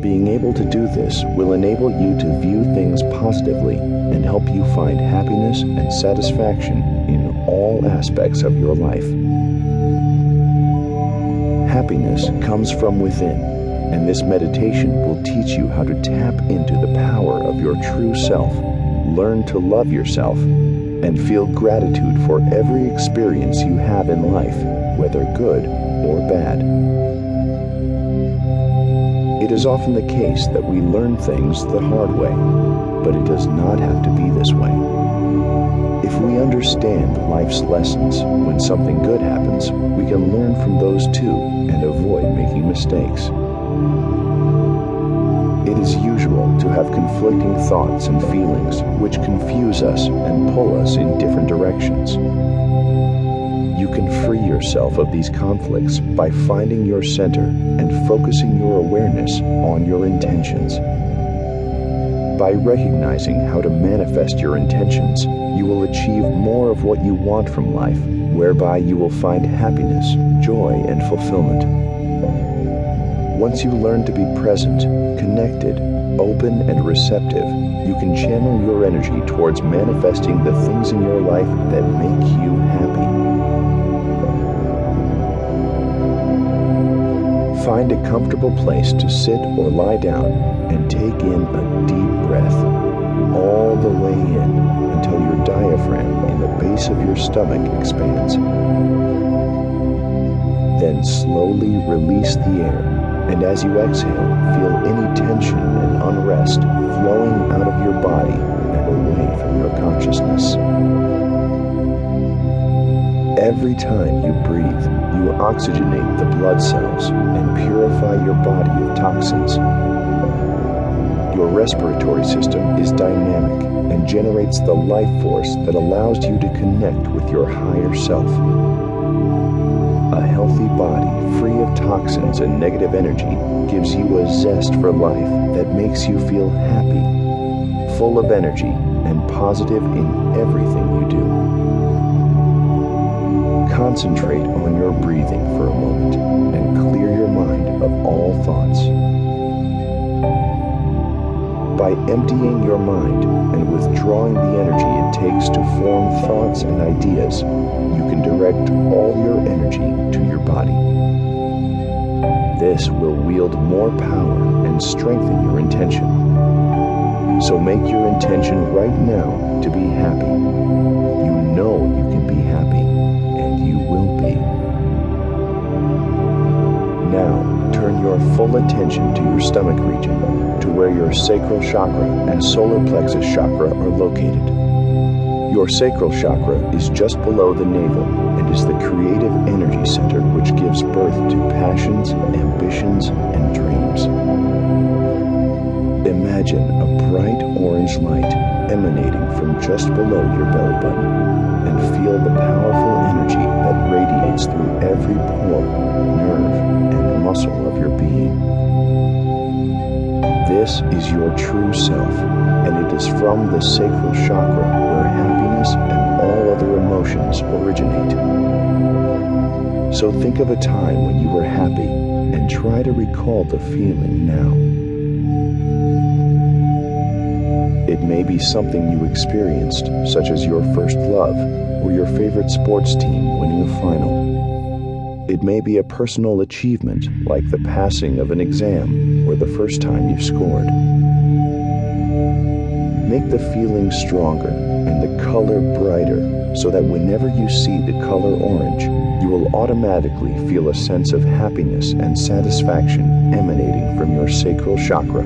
Being able to do this will enable you to view things positively and help you find happiness and satisfaction in all aspects of your life. Happiness comes from within, and this meditation will teach you how to tap into the power of your true self, learn to love yourself, and feel gratitude for every experience you have in life, whether good or bad. Is often the case that we learn things the hard way, but it does not have to be this way. If we understand life's lessons, when something good happens, we can learn from those too and avoid making mistakes. It is usual to have conflicting thoughts and feelings which confuse us and pull us in different directions. You can free yourself of these conflicts by finding your center and focusing your awareness on your intentions. By recognizing how to manifest your intentions, you will achieve more of what you want from life, whereby you will find happiness, joy, and fulfillment. Once you learn to be present, connected, open, and receptive, you can channel your energy towards manifesting the things in your life that make you happy. Find a comfortable place to sit or lie down and take in a deep breath all the way in until your diaphragm in the base of your stomach expands. Then slowly release the air, and as you exhale, feel any tension and unrest flowing out of your body and away from your consciousness. Every time you breathe, you oxygenate the blood cells and purify your body of toxins. Your respiratory system is dynamic and generates the life force that allows you to connect with your higher self. A healthy body free of toxins and negative energy gives you a zest for life that makes you feel happy, full of energy, and positive in everything you do. Concentrate on your breathing for a moment and clear your mind of all thoughts. By emptying your mind and withdrawing the energy it takes to form thoughts and ideas, you can direct all your energy to your body. This will wield more power and strengthen your intention. So make your intention right now to be happy. You know you can be happy, you will be. Now, turn your full attention to your stomach region, to where your sacral chakra and solar plexus chakra are located. Your sacral chakra is just below the navel and is the creative energy center which gives birth to passions, ambitions, and dreams. Imagine a bright orange light emanating from just below your belly button and feel the powerful This is your true self, and it is from the sacral chakra where happiness and all other emotions originate. So think of a time when you were happy and try to recall the feeling now. It may be something you experienced, such as your first love or your favorite sports team winning a final. It may be a personal achievement, like the passing of an exam or the first time you've scored. Make the feeling stronger and the color brighter so that whenever you see the color orange, you will automatically feel a sense of happiness and satisfaction emanating from your sacral chakra.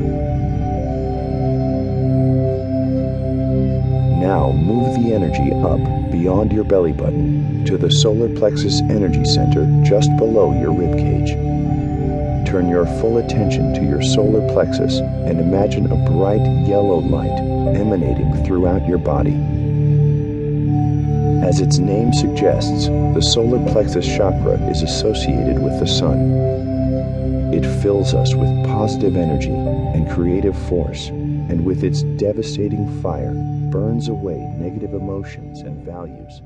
Now move the energy up beyond your belly button to the solar plexus energy center just below your rib cage. Turn your full attention to your solar plexus and imagine a bright yellow light emanating throughout your body. As its name suggests, the solar plexus chakra is associated with the sun. It fills us with positive energy and creative force, and with its devastating fire, burns away negative emotions and values